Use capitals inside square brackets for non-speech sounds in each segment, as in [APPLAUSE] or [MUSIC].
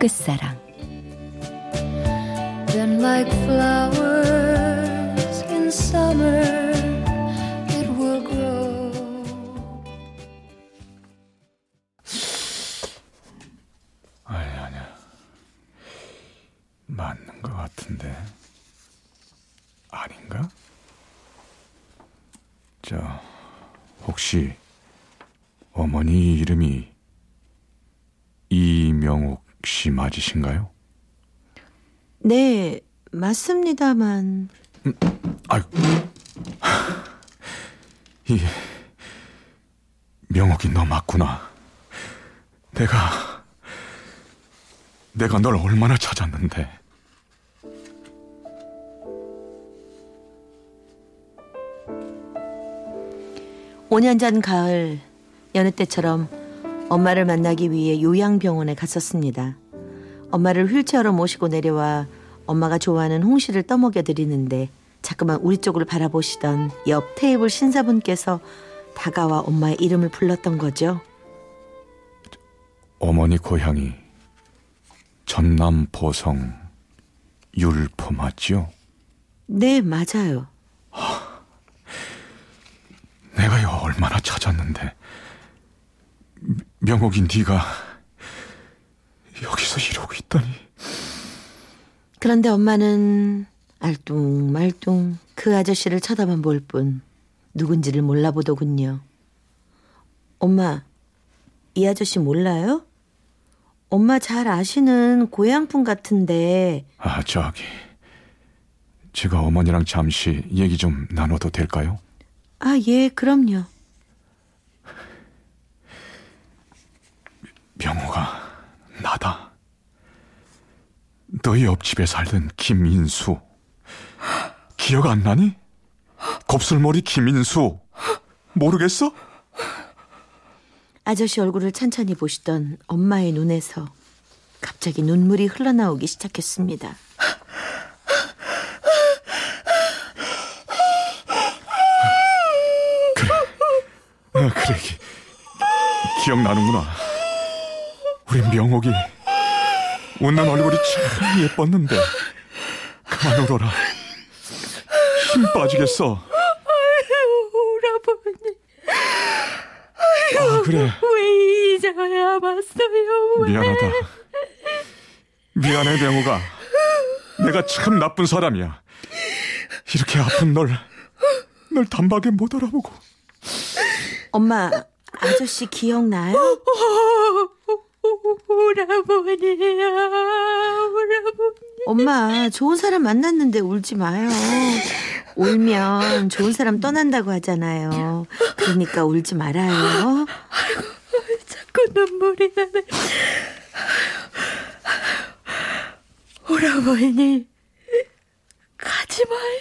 끝사랑 Then like flowers in summer it will grow 아니 아니야 맞는 것 같은데 아닌가? 저 혹시 어머니 이름이 이명옥 씨 맞으신가요? 네, 맞습니다만. 음, 아유, [LAUGHS] 이 명옥이 너 맞구나. 내가 내가 널 얼마나 찾았는데. 5년전 가을 여느 때처럼 엄마를 만나기 위해 요양병원에 갔었습니다. 엄마를 휠체어로 모시고 내려와 엄마가 좋아하는 홍시를 떠먹여 드리는데 자꾸만 우리 쪽을 바라보시던 옆 테이블 신사분께서 다가와 엄마의 이름을 불렀던 거죠. 어머니 고향이 전남 보성 율포 맞지요? 네, 맞아요. 내가요 얼마나 찾았는데 명옥이 네가 여기서 이러고 있다니. 그런데 엄마는 알뚱말뚱 그 아저씨를 쳐다만 볼 뿐 누군지를 몰라보더군요. 엄마, 이 아저씨 몰라요? 엄마 잘 아시는 고향분 같은데. 아, 저기. 제가 어머니랑 잠시 얘기 좀 나눠도 될까요? 아, 예, 그럼요. 명호가 나다. 너희 옆집에 살던 김인수. 기억 안 나니? 곱슬머리 김인수. 모르겠어? 아저씨 얼굴을 찬찬히 보시던 엄마의 눈에서 갑자기 눈물이 흘러나오기 시작했습니다. 그래, 아, 그래, 기, 기억나는구나. 우리 명옥이 웃는 얼굴이 참 예뻤는데 그만 울어라. 힘 빠지겠어. 오라버니. 아, 그래. 왜 이제야 왔어요? 왜? 미안하다. 미안해, 명호가. 내가 참 나쁜 사람이야. 이렇게 아픈 널, 널 단박에 못 알아보고. 엄마, 아저씨 기억나요? 오라버니야, 오라버니. 엄마, 좋은 사람 만났는데 울지 마요. 울면 좋은 사람 떠난다고 하잖아요. 그러니까 울지 말아요. 아이고, 자꾸 눈물이 나네. 오라버니, 가지 마요.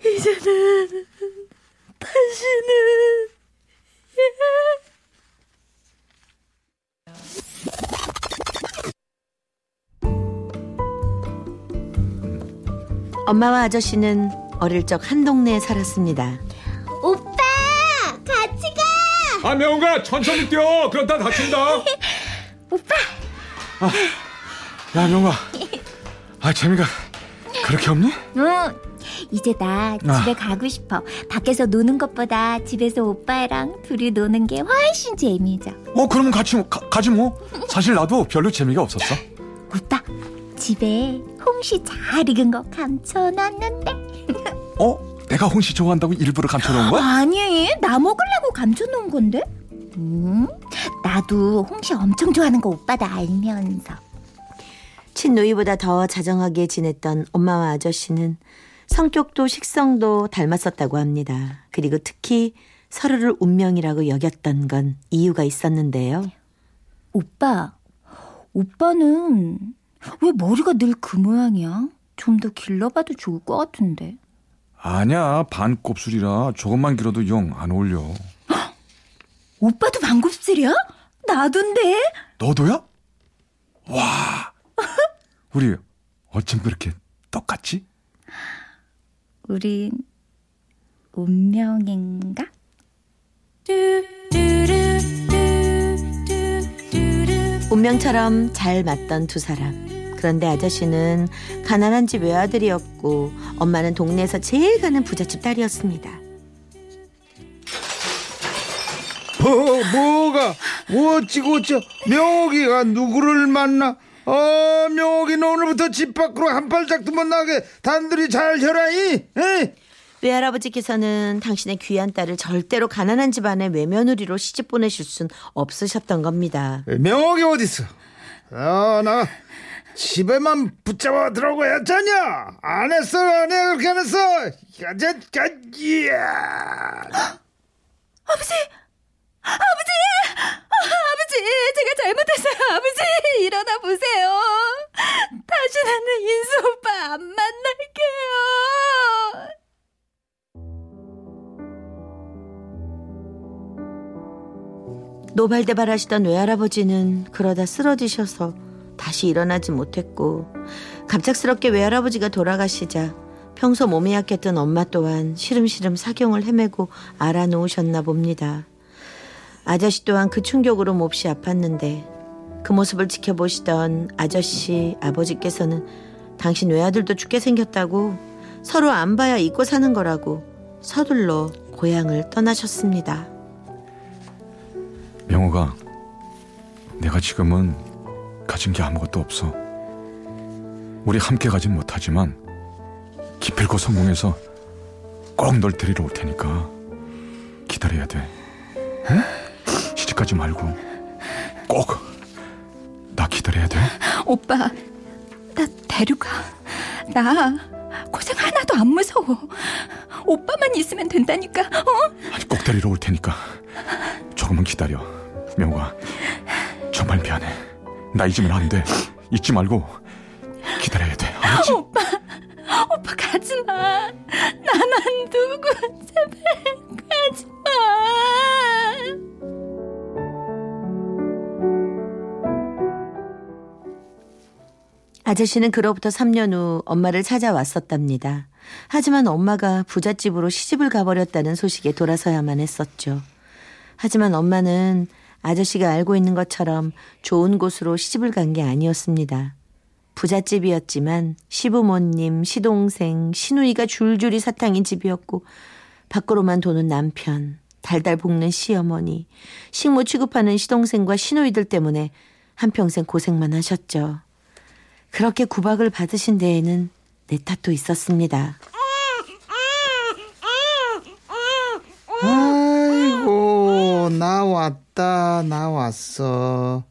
이제는, 다시는, 예. 엄마와 아저씨는 어릴 적 한 동네에 살았습니다. 오빠 같이 가. 아, 명호가 천천히 뛰어. 그러다 다친다. [LAUGHS] 오빠. 아, 야, 명호아. 아, 재미가 그렇게 없니? 응. 이제 나 집에 아. 가고 싶어. 밖에서 노는 것보다 집에서 오빠랑 둘이 노는 게 훨씬 재미져. 어, 그러면 같이 가, 가지 뭐. 사실 나도 별로 재미가 없었어. 오빠, 집에 홍시 잘 익은 거 감춰놨는데. 어? 내가 홍시 좋아한다고 일부러 감춰놓은 거야? 아니, 나 먹으려고 감춰놓은 건데. 음, 나도 홍시 엄청 좋아하는 거 오빠도 알면서. 친누이보다 더 자정하게 지냈던 엄마와 아저씨는 성격도 식성도 닮았었다고 합니다. 그리고 특히 서로를 운명이라고 여겼던 건 이유가 있었는데요. 오빠, 오빠는 왜 머리가 늘 그 모양이야? 좀 더 길러봐도 좋을 것 같은데. 아니야, 반 곱슬이라 조금만 길어도 영 안 어울려. [GASPS] 오빠도 반 곱슬이야? 나도인데? 너도야? 와, [LAUGHS] 우리 어쩜 그렇게 똑같지? 우린 운명인가? 운명처럼 잘 맞던 두 사람. 그런데 아저씨는 가난한 집 외아들이었고 엄마는 동네에서 제일 가는 부잣집 딸이었습니다. 뭐, 뭐가 어찌고 어쩌 명옥이가 누구를 만나 어 명옥이는 오늘부터 집 밖으로 한 발짝도 못 나게 단둘이 잘 혈아이 에? 외할아버지께서는 당신의 귀한 딸을 절대로 가난한 집안의 외며느리로 시집 보내실 순 없으셨던 겁니다. 명옥이 어딨어 아 나 집에만 붙잡아 들어오고 했잖냐 안 했어 안 해 그렇게 안 했어 야자 야야 아버지! 아버지! 아, 아버지! 제가 잘못했어요, 아버지! 일어나 보세요! 다시는 인수 오빠 안 만날게요! 노발대발하시던 외할아버지는 그러다 쓰러지셔서 다시 일어나지 못했고 갑작스럽게 외할아버지가 돌아가시자 평소 몸이 약했던 엄마 또한 시름시름 사경을 헤매고 알아놓으셨나 봅니다. 아저씨 또한 그 충격으로 몹시 아팠는데 그 모습을 지켜보시던 아저씨 아버지께서는 당신 외아들도 죽게 생겼다고 서로 안 봐야 잊고 사는 거라고 서둘러 고향을 떠나셨습니다. 명호가 내가 지금은 가진 게 아무것도 없어. 우리 함께 가진 못하지만 기필코 성공해서 꼭 널 데리러 올 테니까 기다려야 돼. 시집가지 말고 꼭 나 기다려야 돼. 오빠, 나 데려가. 나 고생 하나도 안 무서워. 오빠만 있으면 된다니까, 어? 아니 꼭 데리러 올 테니까 조금만 기다려. 명호가 정말 미안해. 나 잊으면 안 돼. 잊지 말고 기다려야 돼. 알았지? 오빠, 오빠 가지 마. 나만 두고 제발 가지 마. 아저씨는 그로부터 3년 후 엄마를 찾아왔었답니다. 하지만 엄마가 부잣집으로 시집을 가버렸다는 소식에 돌아서야만 했었죠. 하지만 엄마는 아저씨가 알고 있는 것처럼 좋은 곳으로 시집을 간 게 아니었습니다. 부잣집이었지만 시부모님, 시동생, 시누이가 줄줄이 사탕인 집이었고 밖으로만 도는 남편, 달달 볶는 시어머니, 식모 취급하는 시동생과 시누이들 때문에 한평생 고생만 하셨죠. 그렇게 구박을 받으신 데에는 내 탓도 있었습니다. 아이고 나 왔다 나 왔어.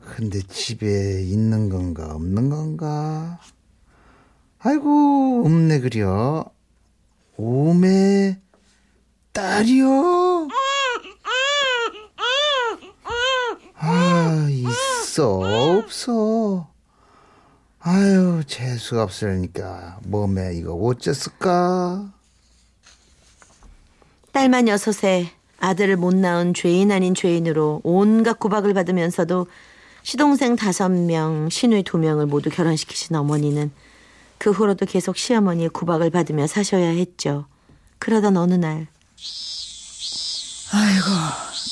근데 집에 있는 건가 없는 건가? 아이고 없네 그려. 오메 딸이요? 아 있어 없어. 아유 재수가 없으니까 몸에 이거 어째을까? 딸만 여섯에 아들을 못 낳은 죄인 아닌 죄인으로 온갖 구박을 받으면서도 시동생 다섯 명, 시누이 두 명을 모두 결혼시키신 어머니는 그 후로도 계속 시어머니의 구박을 받으며 사셔야 했죠. 그러던 어느 날 아이고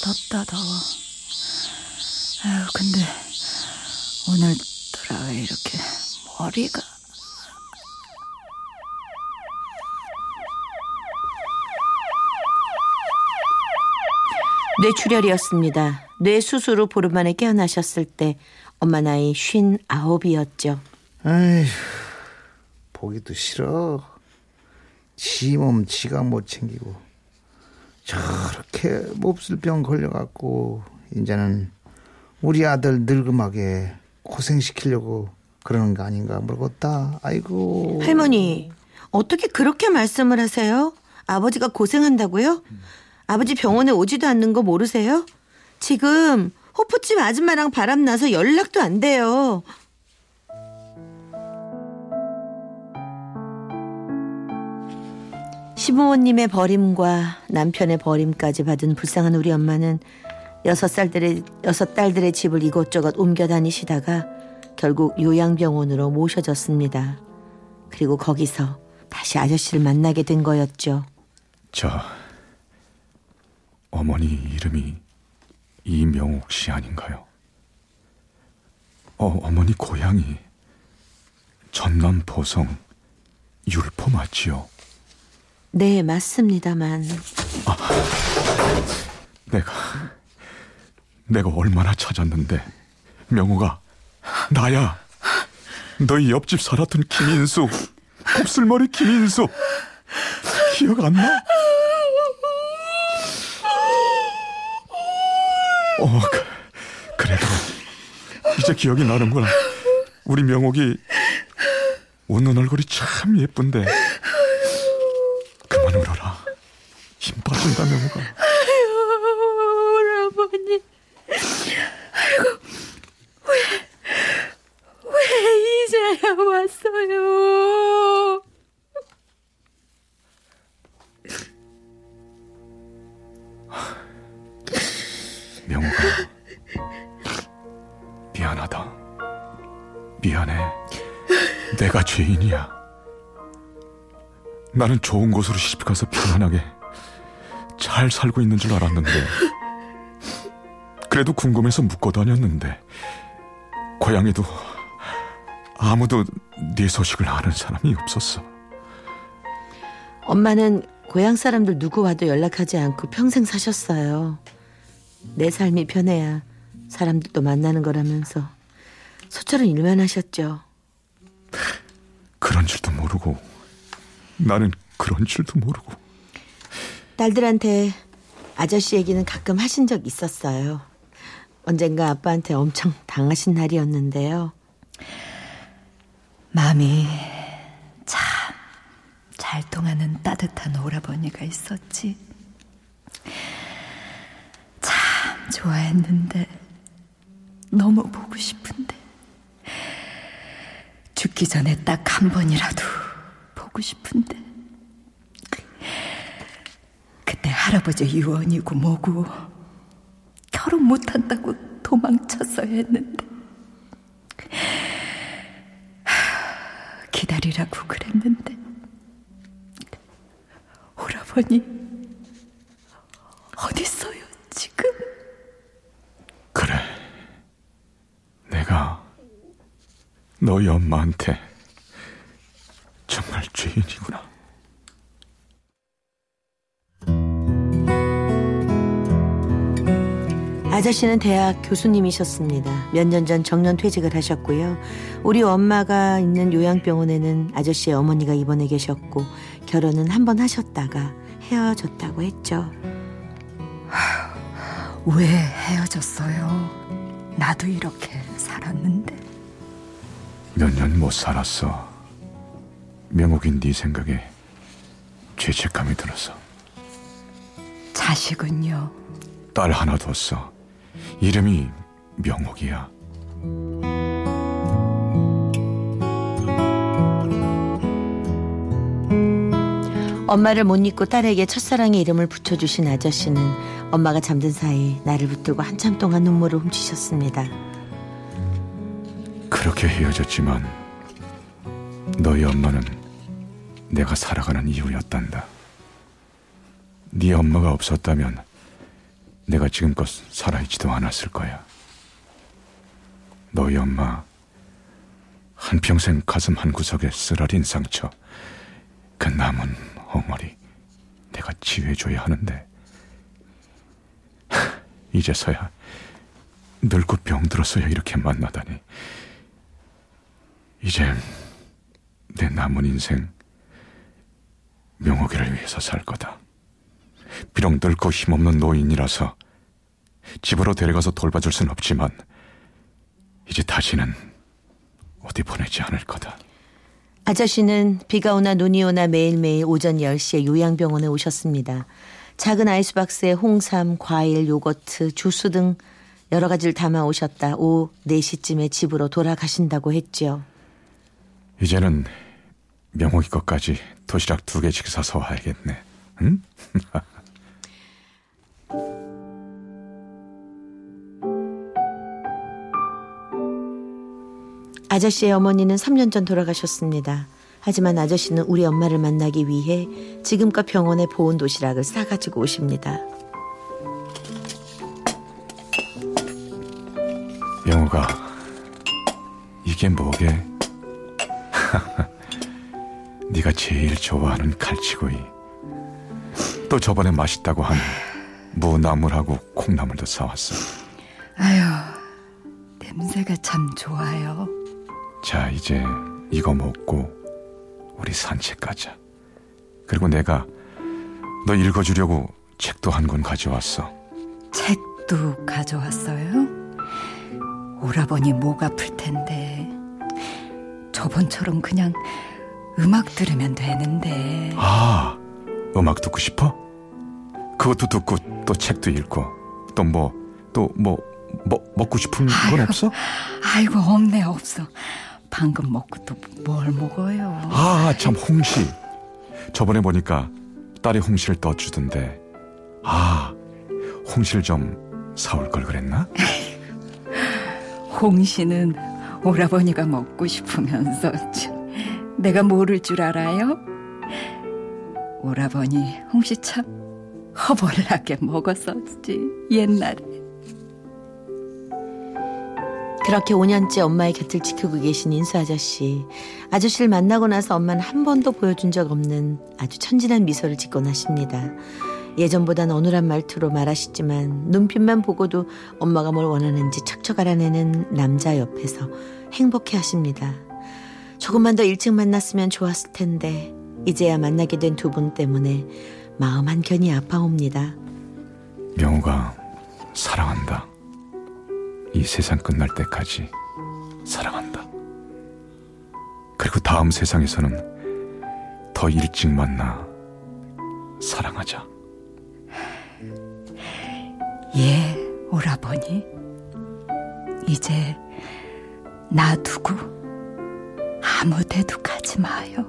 덥다 더워. 아유 근데 오늘따라 왜 이렇게 머리가 뇌출혈이었습니다. 뇌수술 후 보름 만에 깨어나셨을 때 엄마 나이 쉰 아홉이었죠. 에휴, 보기도 싫어. 지 몸 지가 못 챙기고 저렇게 몹쓸 병 걸려갖고 이제는 우리 아들 늙음하게 고생시키려고 그러는 거 아닌가 모르겠다. 아이고. 할머니, 어떻게 그렇게 말씀을 하세요? 아버지가 고생한다고요? 아버지 병원에 오지도 않는 거 모르세요? 지금 호프집 아줌마랑 바람나서 연락도 안 돼요. 시부모님의 버림과 남편의 버림까지 받은 불쌍한 우리 엄마는 여섯 살들의 여섯 딸들의 집을 이곳저곳 옮겨 다니시다가 결국 요양병원으로 모셔졌습니다. 그리고 거기서 다시 아저씨를 만나게 된 거였죠. 저 어머니 이름이 이명옥 씨 아닌가요? 어, 어머니 고향이 전남 보성 율포 맞지요? 네, 맞습니다만 내가 내가 얼마나 찾았는데 명호가 나야 너희 옆집 살았던 김인수 곱슬머리 김인수 기억 안 나? 어 그, 그래도 이제 기억이 나는구나. 우리 명옥이 웃는 얼굴이 참 예쁜데 그만 울어라. 힘 빠진다 명옥아. 왔어요? 미안해. 내가 죄인이야. 나는 좋은 곳으로 시집가서 편안하게 잘 살고 있는 줄 알았는데 그래도 궁금해서 묻고 다녔는데 고향에도 아무도 네 소식을 아는 사람이 없었어. 엄마는 고향 사람들 누구 와도 연락하지 않고 평생 사셨어요. 내 삶이 편해야 사람들도 만나는 거라면서 소처럼 일만 하셨죠. 그런 줄도 모르고 나는 그런 줄도 모르고 딸들한테 아저씨 얘기는 가끔 하신 적 있었어요. 언젠가 아빠한테 엄청 당하신 날이었는데요. 마음이 참 잘 통하는 따뜻한 오라버니가 있었지. 참 좋아했는데 너무 보고 싶은데 죽기 전에 딱 한 번이라도 보고 싶은데. 그때 할아버지 유언이고 뭐고 결혼 못한다고 도망쳤어야 했는데. 기다리라고 그랬는데. 오라버니 어딨어요 지금 그래. 내가 너희 엄마한테 정말 죄인이구나. 아저씨는 대학 교수님이셨습니다. 몇 년 전 정년 퇴직을 하셨고요. 우리 엄마가 있는 요양병원에는 아저씨의 어머니가 입원해 계셨고 결혼은 한 번 하셨다가 헤어졌다고 했죠. 왜 헤어졌어요 나도 이렇게 살았는데 몇 년 못 살았어. 명옥인 네 생각에 죄책감이 들어서 자식은요 딸 하나 뒀어. 이름이 명옥이야. 엄마를 못 잊고 딸에게 첫사랑의 이름을 붙여주신 아저씨는 엄마가 잠든 사이 나를 붙들고 한참 동안 눈물을 훔치셨습니다. 그렇게 헤어졌지만 너희 엄마는 내가 살아가는 이유였단다. 네 엄마가 없었다면 내가 지금껏 살아있지도 않았을 거야. 너희 엄마 한평생 가슴 한 구석에 쓰라린 상처 그 남은 엉어리 내가 치유해줘야 하는데 하, [LAUGHS] 이제서야 늙고 병들어서야 이렇게 만나다니 이제 내 남은 인생 명옥이를 위해서 살 거다. 비록 늙고 힘없는 노인이라서 집으로 데려가서 돌봐줄 순 없지만 이제 다시는 어디 보내지 않을 거다. 아저씨는 비가 오나 눈이 오나 매일매일 오전 10시에 요양병원에 오셨습니다. 작은 아이스박스에 홍삼, 과일, 요거트, 주스 등 여러 가지를 담아 오셨다 오후 4시쯤에 집으로 돌아가신다고 했죠. 이제는 명옥이 것까지 도시락 두 개씩 사서 와야겠네. 응? [LAUGHS] 아저씨의 어머니는 3년 전 돌아가셨습니다. 하지만 아저씨는 우리 엄마를 만나기 위해 지금껏 병원에 보온 도시락을 싸가지고 오십니다. 명호가 이게 뭐게? 네가 제일 좋아하는 갈치구이. 또 저번에 맛있다고 한 무나물하고 콩나물도 사왔어. 아유, 냄새가 참 좋아요. 자, 이제 이거 먹고 우리 산책 가자. 그리고 내가 너 읽어주려고 책도 한 권 가져왔어. 책도 가져왔어요? 오라버니 목 아플 텐데. 저번처럼 그냥 음악 들으면 되는데. 아, 음악 듣고 싶어? 그것도 듣고 또 책도 읽고 또 뭐 또뭐 뭐, 먹고 싶은 건 없어? 아이고, 없네, 없어. 방금 먹고 또 뭘 먹어요? 아, 참 홍시. 저번에 보니까 딸이 홍시를 떠주던데. 아, 홍시를 좀 사올 걸 그랬나? [LAUGHS] 홍시는 오라버니가 먹고 싶으면서 참, 내가 모를 줄 알아요? 오라버니 홍시 참 허벌나게 먹었었지 옛날에 그렇게 5년째 엄마의 곁을 지키고 계신 인수 아저씨. 아저씨를 만나고 나서 엄마는 한 번도 보여준 적 없는 아주 천진한 미소를 짓곤 하십니다. 예전보단 어눌한 말투로 말하시지만 눈빛만 보고도 엄마가 뭘 원하는지 척척 알아내는 남자 옆에서 행복해 하십니다. 조금만 더 일찍 만났으면 좋았을 텐데 이제야 만나게 된 두 분 때문에 마음 한켠이 아파옵니다. 명호가 사랑한다. 이 세상 끝날 때까지 사랑한다. 그리고 다음 세상에서는 더 일찍 만나 사랑하자. 예 오라버니 이제 나 두고 아무 데도 가지 마요